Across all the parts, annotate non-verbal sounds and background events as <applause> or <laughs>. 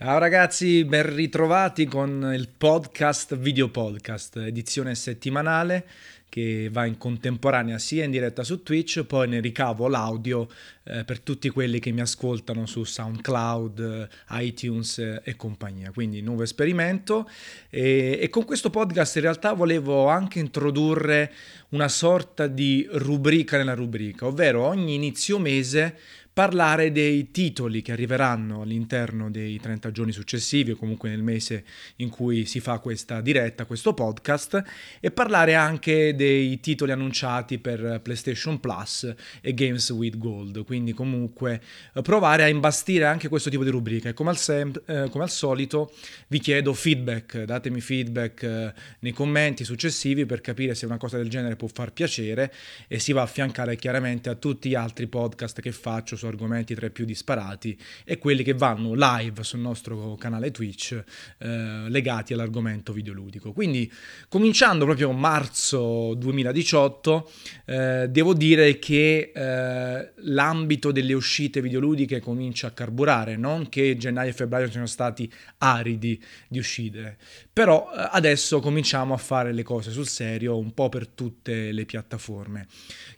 Ciao ragazzi, ben ritrovati con il podcast Video Podcast, edizione settimanale che va in contemporanea sia in diretta su Twitch, poi ne ricavo l'audio eh, per tutti quelli che mi ascoltano su SoundCloud, eh, iTunes eh, e compagnia. Quindi nuovo esperimento e, e con questo podcast in realtà volevo anche introdurre una sorta di rubrica nella rubrica, ovvero ogni inizio mese parlare dei titoli che arriveranno all'interno dei 30 giorni successivi o comunque nel mese in cui si fa questa diretta, questo podcast e parlare anche dei titoli annunciati per PlayStation Plus e Games with Gold, quindi comunque eh, provare a imbastire anche questo tipo di rubrica e come al, sem- eh, come al solito vi chiedo feedback, datemi feedback eh, nei commenti successivi per capire se una cosa del genere può far piacere e si va a affiancare chiaramente a tutti gli altri podcast che faccio argomenti tra i più disparati e quelli che vanno live sul nostro canale Twitch eh, legati all'argomento videoludico. Quindi cominciando proprio marzo 2018 eh, devo dire che eh, l'ambito delle uscite videoludiche comincia a carburare, non che gennaio e febbraio siano stati aridi di uscite, però eh, adesso cominciamo a fare le cose sul serio un po' per tutte le piattaforme.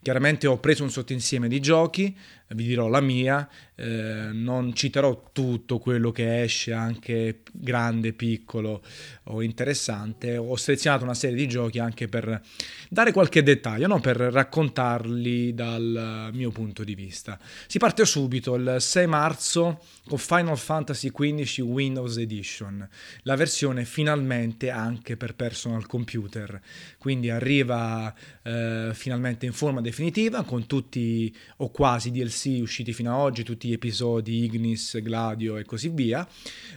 Chiaramente ho preso un sottoinsieme di giochi, vi dirò la mia, eh, non citerò tutto quello che esce, anche grande, piccolo o interessante, ho selezionato una serie di giochi anche per dare qualche dettaglio, no? per raccontarli dal mio punto di vista. Si parte subito il 6 marzo con Final Fantasy XV Windows Edition, la versione finalmente anche per personal computer, quindi arriva eh, finalmente in forma definitiva con tutti o quasi DLC DLC usciti fino ad oggi, tutti gli episodi Ignis, Gladio e così via,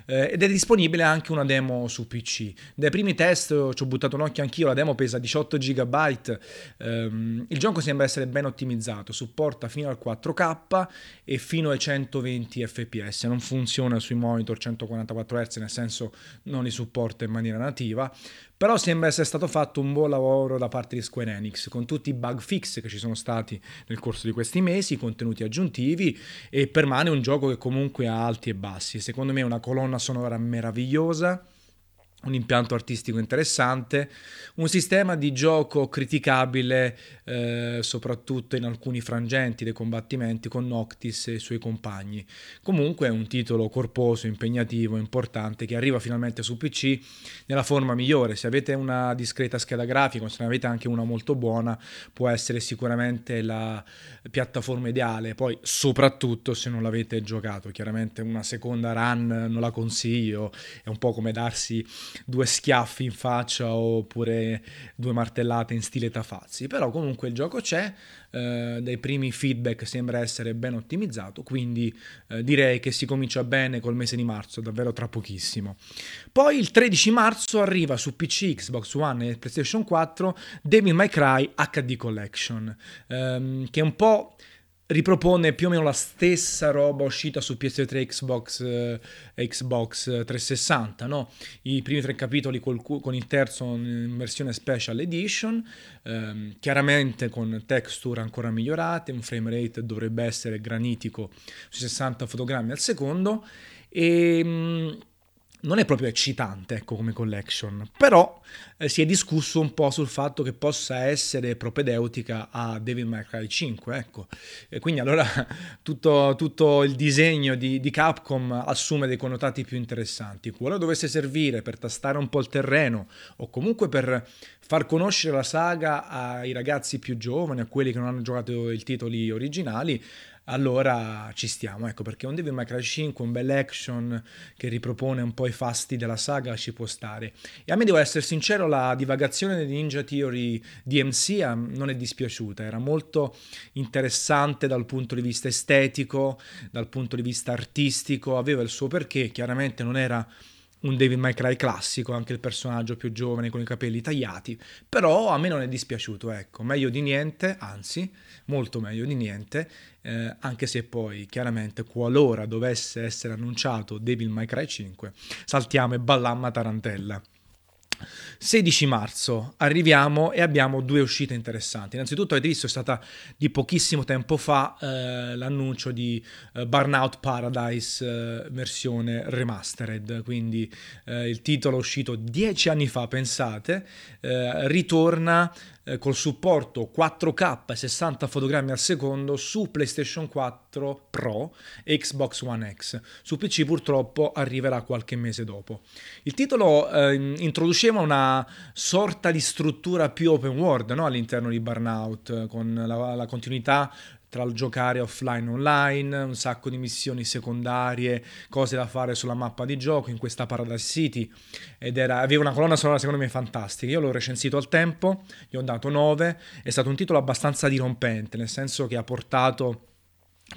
eh, ed è disponibile anche una demo su PC. Dai primi test ci ho buttato un occhio anch'io, la demo pesa 18 GB, ehm, il gioco sembra essere ben ottimizzato, supporta fino al 4K e fino ai 120 fps, non funziona sui monitor 144 Hz, nel senso non li supporta in maniera nativa, però sembra essere stato fatto un buon lavoro da parte di Square Enix, con tutti i bug fix che ci sono stati nel corso di questi mesi, contenuti aggiuntivi e permane un gioco che comunque ha alti e bassi. Secondo me è una colonna sonora meravigliosa un impianto artistico interessante, un sistema di gioco criticabile eh, soprattutto in alcuni frangenti dei combattimenti con Noctis e i suoi compagni. Comunque è un titolo corposo, impegnativo, importante che arriva finalmente su PC nella forma migliore. Se avete una discreta scheda grafica, se ne avete anche una molto buona, può essere sicuramente la piattaforma ideale. Poi soprattutto se non l'avete giocato, chiaramente una seconda run non la consiglio, è un po' come darsi due schiaffi in faccia oppure due martellate in stile Tafazzi, però comunque il gioco c'è, eh, dai primi feedback sembra essere ben ottimizzato, quindi eh, direi che si comincia bene col mese di marzo, davvero tra pochissimo. Poi il 13 marzo arriva su PC, Xbox One e PlayStation 4 Devil May Cry HD Collection, ehm, che è un po' ripropone più o meno la stessa roba uscita su PS3 Xbox eh, Xbox 360, no? I primi tre capitoli col, con il terzo in versione special edition, ehm, chiaramente con texture ancora migliorate, un frame rate dovrebbe essere granitico su 60 fotogrammi al secondo e... Mh, mm, non è proprio eccitante ecco, come collection, però eh, si è discusso un po' sul fatto che possa essere propedeutica a Devil May Cry 5, ecco. E quindi allora <laughs> tutto, tutto il disegno di, di, Capcom assume dei connotati più interessanti. Qualora dovesse servire per tastare un po' il terreno o comunque per far conoscere la saga ai ragazzi più giovani, a quelli che non hanno giocato i titoli originali, allora ci stiamo, ecco perché un Devil May Cry 5, un bel action che ripropone un po' i fasti della saga ci può stare. E a me devo essere sincero, la divagazione di Ninja Theory DMC non è dispiaciuta, era molto interessante dal punto di vista estetico, dal punto di vista artistico, aveva il suo perché, chiaramente non era un David May Cry classico, anche il personaggio più giovane con i capelli tagliati, però a me non è dispiaciuto, ecco, meglio di niente, anzi, molto meglio di niente, eh, anche se poi chiaramente qualora dovesse essere annunciato Devil May Cry 5, saltiamo e ballamma tarantella. 16 marzo arriviamo e abbiamo due uscite interessanti. Innanzitutto avete visto è stata di pochissimo tempo fa eh, l'annuncio di eh, Burnout Paradise eh, versione remastered, quindi eh, il titolo uscito dieci anni fa, pensate, eh, ritorna eh, col supporto 4K e 60 fotogrammi al secondo su PlayStation 4 Pro e Xbox One X. Su PC purtroppo arriverà qualche mese dopo. Il titolo eh, introduceva una sorta di struttura più open world no? all'interno di Burnout, con la, la continuità tra il giocare offline e online, un sacco di missioni secondarie, cose da fare sulla mappa di gioco in questa Paradise City ed era, aveva una colonna sonora secondo me fantastica. Io l'ho recensito al tempo, gli ho dato 9, è stato un titolo abbastanza dirompente, nel senso che ha portato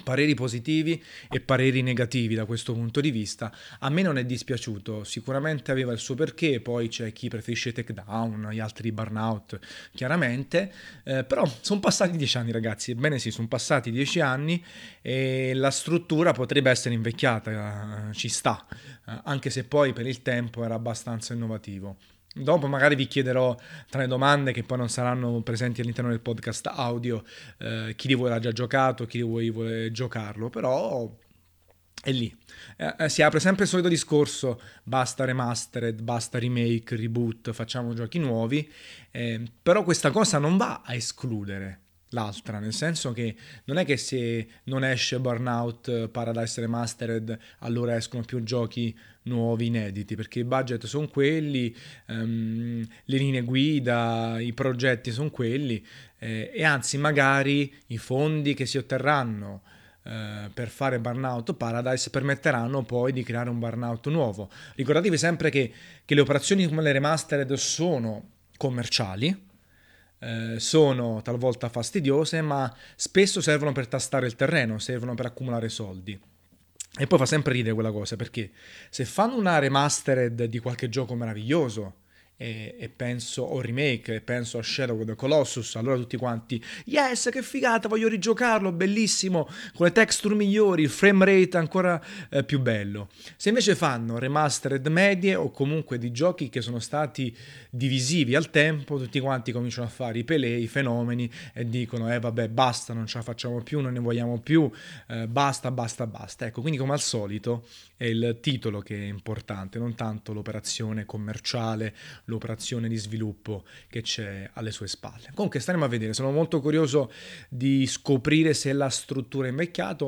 pareri positivi e pareri negativi da questo punto di vista. A me non è dispiaciuto, sicuramente aveva il suo perché, poi c'è chi preferisce takedown, gli altri burnout, chiaramente, eh, però sono passati dieci anni ragazzi, ebbene sì, sono passati dieci anni e la struttura potrebbe essere invecchiata, eh, ci sta, eh, anche se poi per il tempo era abbastanza innovativo. Dopo magari vi chiederò tra le domande che poi non saranno presenti all'interno del podcast audio eh, chi di voi l'ha già giocato, chi di voi vuole giocarlo, però è lì. Eh, eh, si apre sempre il solito discorso, basta remastered, basta remake, reboot, facciamo giochi nuovi, eh, però questa cosa non va a escludere l'altra, nel senso che non è che se non esce Burnout Paradise Remastered allora escono più giochi nuovi, inediti, perché i budget sono quelli, um, le linee guida, i progetti sono quelli eh, e anzi magari i fondi che si otterranno eh, per fare Burnout Paradise permetteranno poi di creare un Burnout nuovo. Ricordatevi sempre che, che le operazioni come le remastered sono commerciali, eh, sono talvolta fastidiose, ma spesso servono per tastare il terreno, servono per accumulare soldi. E poi fa sempre ridere quella cosa, perché se fanno una remastered di qualche gioco meraviglioso, e, e, penso o remake e penso a Shadow of the Colossus allora tutti quanti yes che figata voglio rigiocarlo bellissimo con le texture migliori il frame rate ancora eh, più bello. Se invece fanno remastered medie o comunque di giochi che sono stati divisivi al tempo tutti quanti cominciano a fare i pelé i fenomeni e dicono eh vabbè basta non ce la facciamo più non ne vogliamo più eh, basta basta basta. Ecco quindi come al solito è il titolo che è importante non tanto l'operazione commerciale l'operazione di sviluppo che c'è alle sue spalle. Comunque staremo a vedere, sono molto curioso di scoprire se la struttura è invecchiata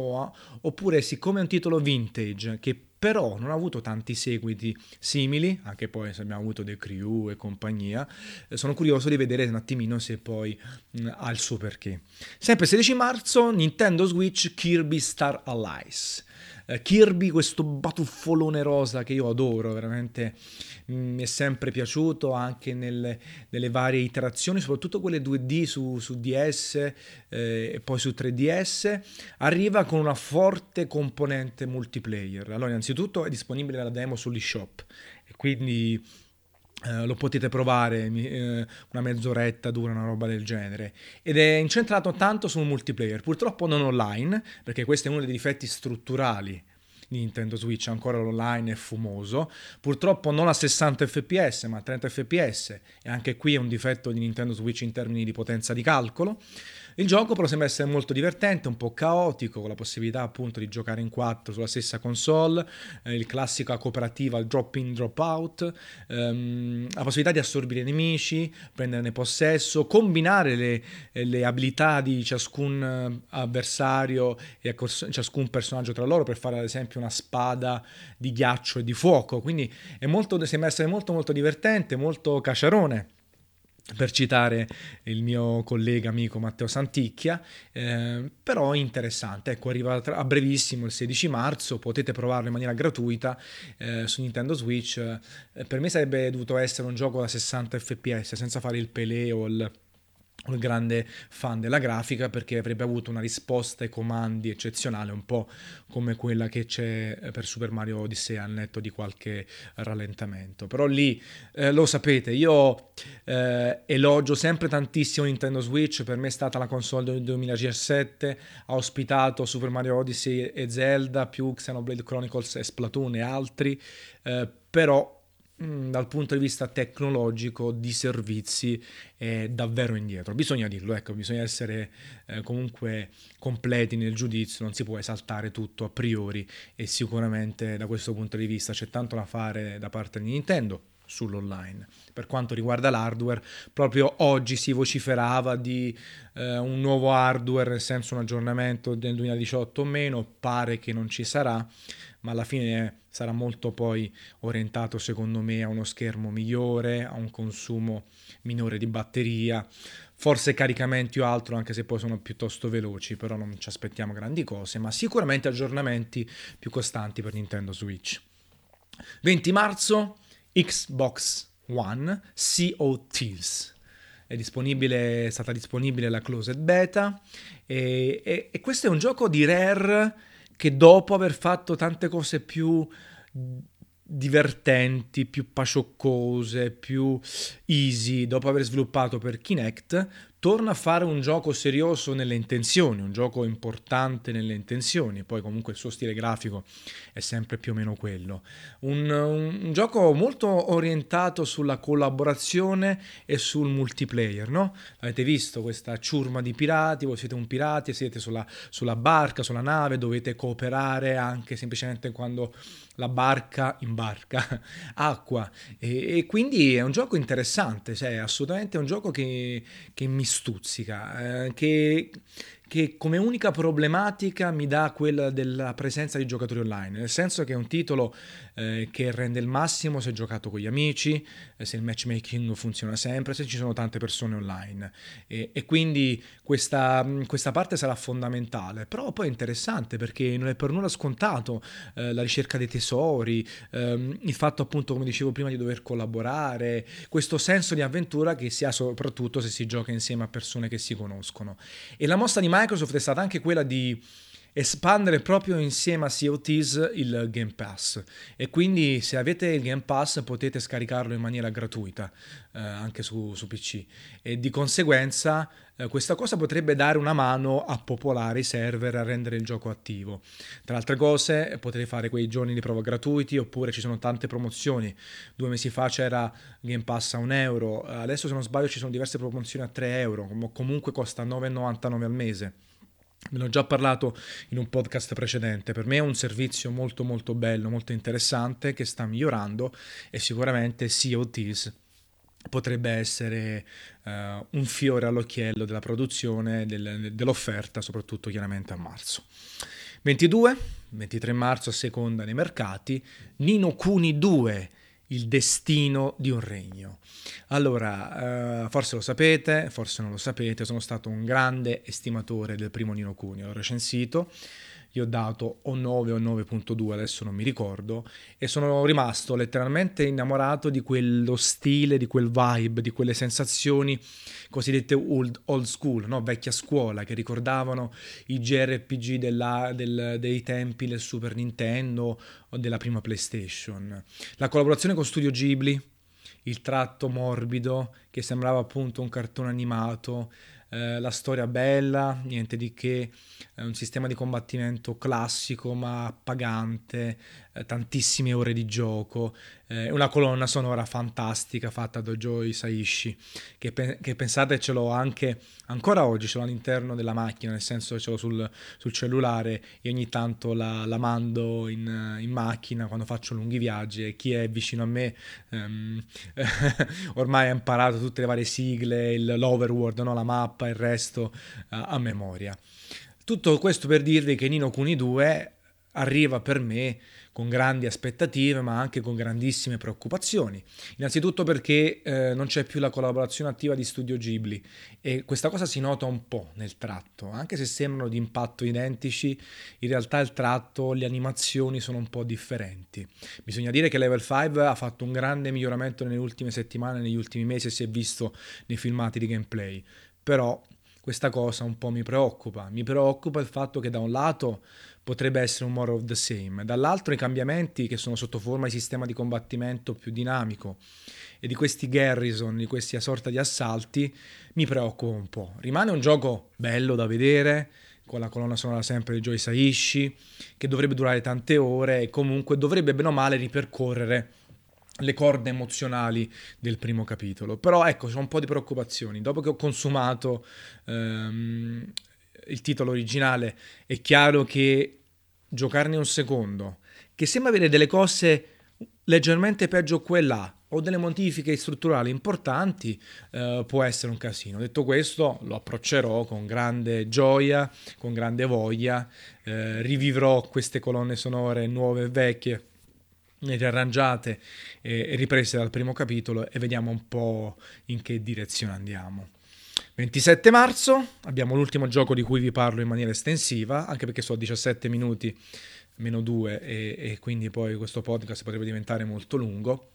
oppure siccome è un titolo vintage che però non ha avuto tanti seguiti simili, anche poi se abbiamo avuto The Crew e compagnia, eh, sono curioso di vedere un attimino se poi mh, ha il suo perché. Sempre 16 marzo, Nintendo Switch Kirby Star Allies. Eh, Kirby, questo batuffolone rosa che io adoro, veramente mm, mi è sempre piaciuto anche nelle, nelle varie iterazioni, soprattutto quelle 2D su, su DS eh, e poi su 3DS, arriva con una forte componente multiplayer. Allora, innanzitutto è disponibile la demo sull'eShop e quindi Uh, lo potete provare, uh, una mezz'oretta dura una roba del genere ed è incentrato tanto sul multiplayer, purtroppo non online, perché questo è uno dei difetti strutturali di Nintendo Switch, ancora l'online è fumoso, purtroppo non a 60 fps ma a 30 fps e anche qui è un difetto di Nintendo Switch in termini di potenza di calcolo. Il gioco però sembra essere molto divertente, un po' caotico, con la possibilità appunto di giocare in quattro sulla stessa console, eh, il classico cooperativa, il drop in, drop out, ehm, la possibilità di assorbire i nemici, prenderne possesso, combinare le, le abilità di ciascun eh, avversario e ciascun personaggio tra loro per fare ad esempio una spada di ghiaccio e di fuoco. Quindi molto, sembra essere molto molto divertente, molto caciarone per citare il mio collega amico Matteo Santicchia, eh, però interessante. Ecco, arriva a brevissimo il 16 marzo, potete provarlo in maniera gratuita eh, su Nintendo Switch. Eh, per me sarebbe dovuto essere un gioco da 60 fps senza fare il pelé o il un grande fan della grafica perché avrebbe avuto una risposta ai comandi eccezionale, un po' come quella che c'è per Super Mario Odyssey al netto di qualche rallentamento. Però lì eh, lo sapete, io eh, elogio sempre tantissimo Nintendo Switch, per me è stata la console del 2017, ha ospitato Super Mario Odyssey e Zelda, più Xenoblade Chronicles e Splatoon e altri, eh, però dal punto di vista tecnologico di servizi è davvero indietro. Bisogna dirlo, ecco, bisogna essere eh, comunque completi nel giudizio, non si può esaltare tutto a priori e sicuramente da questo punto di vista c'è tanto da fare da parte di Nintendo sull'online. Per quanto riguarda l'hardware, proprio oggi si vociferava di eh, un nuovo hardware, nel senso un aggiornamento del 2018 o meno, pare che non ci sarà, ma alla fine sarà molto poi orientato secondo me a uno schermo migliore, a un consumo minore di batteria, forse caricamenti o altro, anche se poi sono piuttosto veloci, però non ci aspettiamo grandi cose, ma sicuramente aggiornamenti più costanti per Nintendo Switch. 20 marzo Xbox One of Thieves. È, è stata disponibile la closed beta e, e, e questo è un gioco di Rare che dopo aver fatto tante cose più divertenti, più pacioccose, più easy, dopo aver sviluppato per Kinect, torna a fare un gioco serioso nelle intenzioni, un gioco importante nelle intenzioni, poi comunque il suo stile grafico è sempre più o meno quello. Un, un gioco molto orientato sulla collaborazione e sul multiplayer, no? Avete visto questa ciurma di pirati, voi siete un pirati, siete sulla, sulla barca, sulla nave, dovete cooperare anche semplicemente quando la barca imbarca <laughs> acqua e, e, quindi è un gioco interessante, cioè assolutamente un gioco che, che mi stuzzica, eh, che, che come unica problematica mi dà quella della presenza di giocatori online, nel senso che è un titolo eh, che rende il massimo se giocato con gli amici, eh, se il matchmaking funziona sempre, se ci sono tante persone online e, e quindi questa, questa, parte sarà fondamentale, però poi è interessante perché non è per nulla scontato eh, la ricerca dei tesori, ehm, il fatto appunto come dicevo prima di dover collaborare, questo senso di avventura che si ha soprattutto se si gioca insieme a persone che si conoscono. E la mossa di Microsoft è stata anche quella di espandere proprio insieme a COTs il Game Pass. E quindi se avete il Game Pass potete scaricarlo in maniera gratuita eh, anche su, su, PC e di conseguenza eh, questa cosa potrebbe dare una mano a popolare i server a rendere il gioco attivo. Tra altre cose potete fare quei giorni di prova gratuiti oppure ci sono tante promozioni. Due mesi fa c'era Game Pass a un euro adesso se non sbaglio ci sono diverse promozioni a 3 euro comunque costa 9,99 al mese Ve ne ho già parlato in un podcast precedente, per me è un servizio molto molto bello, molto interessante che sta migliorando e sicuramente Thieves potrebbe essere uh, un fiore all'occhiello della produzione, del, dell'offerta, soprattutto chiaramente a marzo. 22, 23 marzo a seconda nei mercati, Nino Cuni 2 il destino di un regno. Allora, eh, forse lo sapete, forse non lo sapete, sono stato un grande estimatore del primo Nino Cuni, l'ho recensito gli ho dato o 9 o 9.2, adesso non mi ricordo, e sono rimasto letteralmente innamorato di quello stile, di quel vibe, di quelle sensazioni cosiddette old, old school, no? vecchia scuola, che ricordavano i JRPG della, del, dei tempi del Super Nintendo o della prima PlayStation. La collaborazione con Studio Ghibli, il tratto morbido che sembrava appunto un cartone animato, eh, la storia bella, niente di che, è un sistema di combattimento classico ma appagante, eh, tantissime ore di gioco, eh, una colonna sonora fantastica fatta da Joe Saishi, che, pe- che pensate ce l'ho anche ancora oggi, ce l'ho all'interno della macchina, nel senso che ce l'ho sul, sul cellulare e ogni tanto la, la mando in, in, macchina quando faccio lunghi viaggi e chi è vicino a me ehm, <laughs> ormai ha imparato tutte le varie sigle, il, l'overworld, no? la mappa, il resto uh, a memoria. Tutto questo per dirvi che Nino Kuni 2 arriva per me con grandi aspettative ma anche con grandissime preoccupazioni. Innanzitutto perché eh, non c'è più la collaborazione attiva di Studio Ghibli e questa cosa si nota un po' nel tratto, anche se sembrano di impatto identici, in realtà il tratto, le animazioni sono un po' differenti. Bisogna dire che Level 5 ha fatto un grande miglioramento nelle ultime settimane, negli ultimi mesi si è visto nei filmati di gameplay, però questa cosa un po' mi preoccupa. Mi preoccupa il fatto che da un lato potrebbe essere un more of the same, dall'altro i cambiamenti che sono sotto forma di sistema di combattimento più dinamico e di questi garrison, di questi sorta di assalti, mi preoccupa un po'. Rimane un gioco bello da vedere, con la colonna sonora sempre di Joy Saishi, che dovrebbe durare tante ore e comunque dovrebbe bene o male ripercorrere le corde emozionali del primo capitolo. Però ecco, ho un po' di preoccupazioni. Dopo che ho consumato ehm, il titolo originale, è chiaro che giocarne un secondo, che sembra avere delle cose leggermente peggio qua là, o delle modifiche strutturali importanti, eh, può essere un casino. Detto questo, lo approccerò con grande gioia, con grande voglia, eh, rivivrò queste colonne sonore nuove e vecchie riarrangiate e riprese dal primo capitolo e vediamo un po' in che direzione andiamo. 27 marzo abbiamo l'ultimo gioco di cui vi parlo in maniera estensiva, anche perché sono 17 minuti meno 2 e, e quindi poi questo podcast potrebbe diventare molto lungo.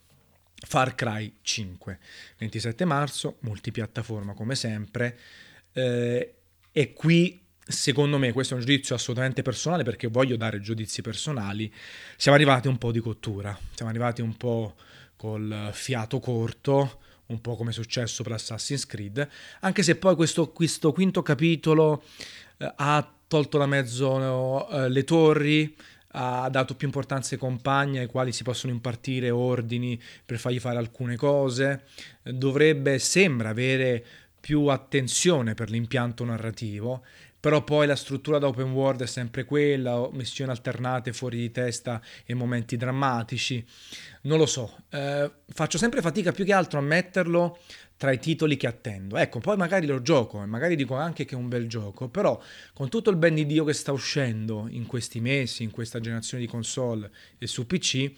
Far Cry 5, 27 marzo, multipiattaforma come sempre. Eh, e qui secondo me, questo è un giudizio assolutamente personale perché voglio dare giudizi personali, siamo arrivati un po' di cottura, siamo arrivati un po' col fiato corto, un po' come è successo per Assassin's Creed, anche se poi questo, questo quinto capitolo eh, ha tolto da mezzo eh, le torri, ha dato più importanza ai compagni ai quali si possono impartire ordini per fargli fare alcune cose, dovrebbe, sembra avere più attenzione per l'impianto narrativo però poi la struttura da open world è sempre quella, missioni alternate fuori di testa e momenti drammatici. Non lo so, eh, faccio sempre fatica più che altro a metterlo tra i titoli che attendo. Ecco, poi magari lo gioco e magari dico anche che è un bel gioco, però con tutto il ben di Dio che sta uscendo in questi mesi, in questa generazione di console e su PC,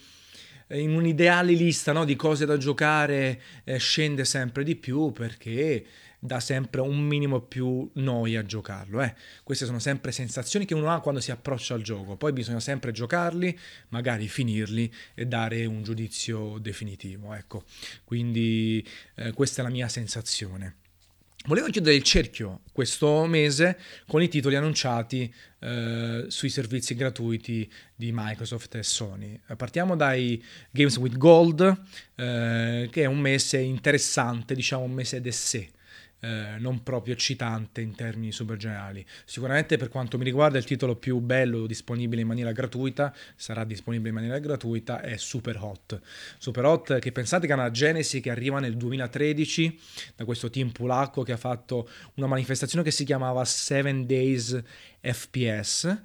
eh, in un'ideale lista no, di cose da giocare eh, scende sempre di più perché dà sempre un minimo più noia a giocarlo. Eh. Queste sono sempre sensazioni che uno ha quando si approccia al gioco, poi bisogna sempre giocarli, magari finirli e dare un giudizio definitivo. Ecco, quindi eh, questa è la mia sensazione. Volevo chiudere il cerchio questo mese con i titoli annunciati eh, sui servizi gratuiti di Microsoft e Sony. Partiamo dai Games with Gold, eh, che è un mese interessante, diciamo un mese d'essè eh, non proprio eccitante in termini super generali. Sicuramente per quanto mi riguarda il titolo più bello disponibile in maniera gratuita, sarà disponibile in maniera gratuita, è Super Hot. Super Hot che pensate che è una genesi che arriva nel 2013 da questo team polacco che ha fatto una manifestazione che si chiamava 7 Days FPS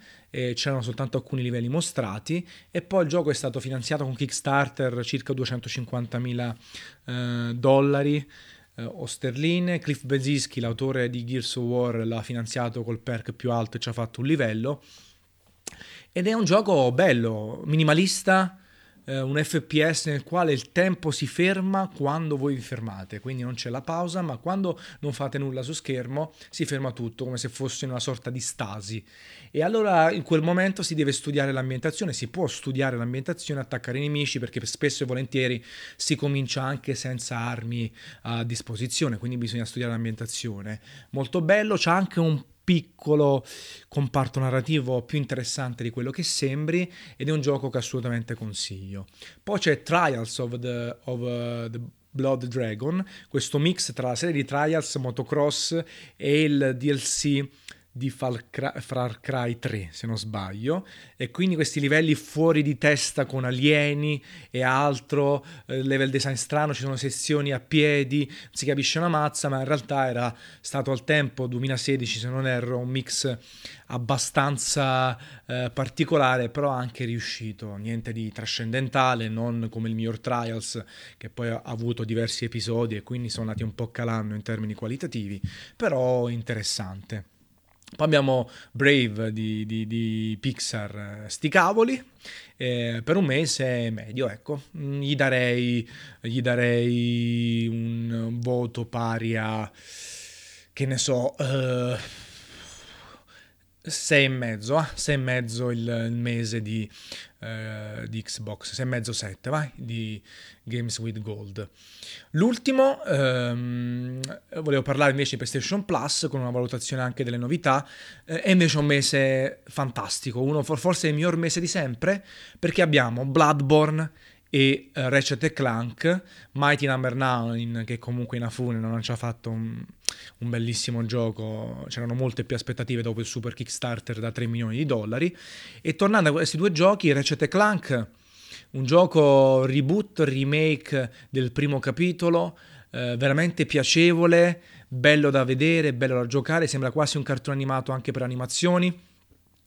c'erano soltanto alcuni livelli mostrati e poi il gioco è stato finanziato con Kickstarter circa 250.000 eh, dollari eh, o sterline. Cliff Beziski, l'autore di Gears of War, l'ha finanziato col perk più alto e ci ha fatto un livello. Ed è un gioco bello, minimalista, eh, un FPS nel quale il tempo si ferma quando voi vi fermate, quindi non c'è la pausa, ma quando non fate nulla su schermo si ferma tutto come se fosse in una sorta di stasi. E allora in quel momento si deve studiare l'ambientazione, si può studiare l'ambientazione, attaccare i nemici, perché spesso e volentieri si comincia anche senza armi a disposizione, quindi bisogna studiare l'ambientazione. Molto bello, c'è anche un piccolo comparto narrativo più interessante di quello che sembri ed è un gioco che assolutamente consiglio. Poi c'è Trials of the, of, uh, the Blood Dragon, questo mix tra la serie di Trials, Motocross e il DLC di Far Cry 3, se non sbaglio, e quindi questi livelli fuori di testa con alieni e altro, eh, level design strano, ci sono sezioni a piedi, non si capisce una mazza, ma in realtà era stato al tempo, 2016 se non erro, un mix abbastanza eh, particolare, però anche riuscito, niente di trascendentale, non come il miglior Trials, che poi ha avuto diversi episodi e quindi sono andati un po' calando in termini qualitativi, però interessante. Poi abbiamo Brave di, di, di Pixar, sti cavoli, eh, per un mese medio, ecco, mm, gli darei, gli darei un voto pari a, che ne so, uh, sei e mezzo, eh? sei e mezzo il, il mese di, uh, di Xbox, sei e mezzo, sette, vai, di Games with Gold. L'ultimo, um, volevo parlare invece di PlayStation Plus con una valutazione anche delle novità, eh, è invece un mese fantastico, uno forse il miglior mese di sempre, perché abbiamo Bloodborne e uh, Ratchet Clank, Mighty Number no. 9 che comunque in Afune non ci ha fatto un, un, bellissimo gioco, c'erano molte più aspettative dopo il super Kickstarter da 3 milioni di dollari e tornando a questi due giochi, Ratchet Clank un gioco reboot, remake del primo capitolo, eh, veramente piacevole, bello da vedere, bello da giocare, sembra quasi un cartone animato anche per animazioni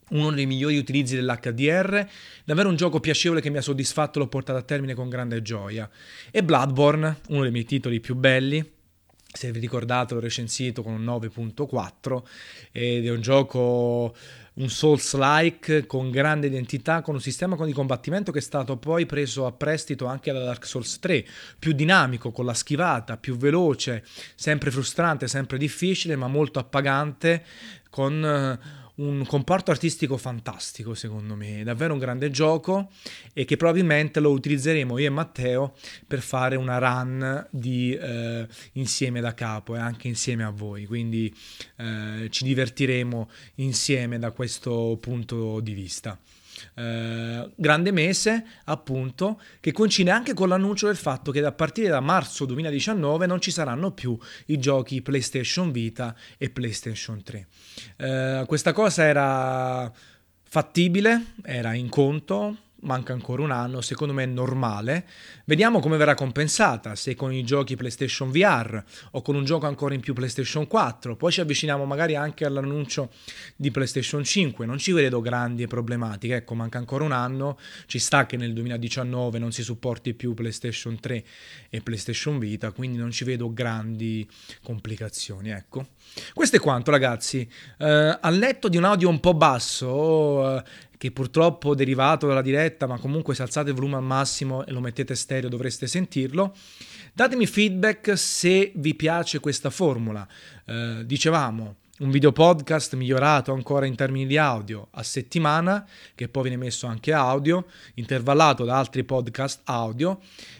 uno dei migliori utilizzi dell'HDR, davvero un gioco piacevole che mi ha soddisfatto, l'ho portato a termine con grande gioia. E Bloodborne, uno dei miei titoli più belli, se vi ricordate l'ho recensito con un 9.4 ed è un gioco un Souls-like con grande identità, con un sistema di combattimento che è stato poi preso a prestito anche da Dark Souls 3, più dinamico, con la schivata, più veloce, sempre frustrante, sempre difficile, ma molto appagante, con un comparto artistico fantastico, secondo me, davvero un grande gioco e che probabilmente lo utilizzeremo io e Matteo per fare una run di, eh, insieme da capo e anche insieme a voi, quindi eh, ci divertiremo insieme da questo punto di vista. Eh, grande mese appunto che coincide anche con l'annuncio del fatto che a partire da marzo 2019 non ci saranno più i giochi PlayStation Vita e PlayStation 3. Eh, questa cosa era fattibile, era in conto, manca ancora un anno, secondo me è normale. Vediamo come verrà compensata, se con i giochi PlayStation VR o con un gioco ancora in più PlayStation 4. Poi ci avviciniamo magari anche all'annuncio di PlayStation 5. Non ci vedo grandi problematiche, ecco, manca ancora un anno. Ci sta che nel 2019 non si supporti più PlayStation 3 e PlayStation Vita, quindi non ci vedo grandi complicazioni, ecco. Questo è quanto, ragazzi. Uh, al letto di un audio un po' basso, uh, che purtroppo è derivato dalla diretta, ma comunque se alzate il volume al massimo e lo mettete stereo dovreste sentirlo. Datemi feedback se vi piace questa formula. Eh, dicevamo, un video podcast migliorato ancora in termini di audio a settimana, che poi viene messo anche audio, intervallato da altri podcast audio,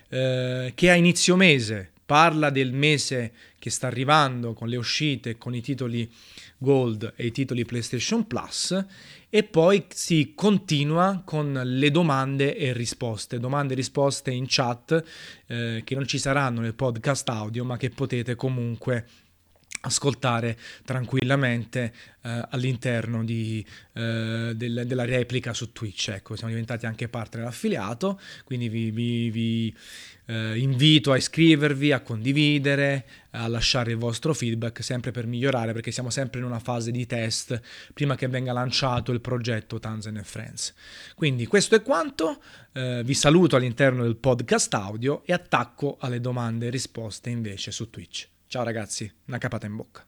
eh, che a inizio mese parla del mese che sta arrivando con le uscite, con i titoli Gold e i titoli PlayStation Plus e poi si continua con le domande e risposte, domande e risposte in chat eh, che non ci saranno nel podcast audio ma che potete comunque ascoltare tranquillamente eh, all'interno di, eh, del, della replica su Twitch. Ecco, siamo diventati anche partner affiliato, quindi vi, vi, vi eh, invito a iscrivervi, a condividere, a lasciare il vostro feedback sempre per migliorare perché siamo sempre in una fase di test prima che venga lanciato il progetto Tanzan Friends. Quindi questo è quanto, eh, vi saluto all'interno del podcast audio e attacco alle domande e risposte invece su Twitch. Ciao ragazzi, una capata in bocca.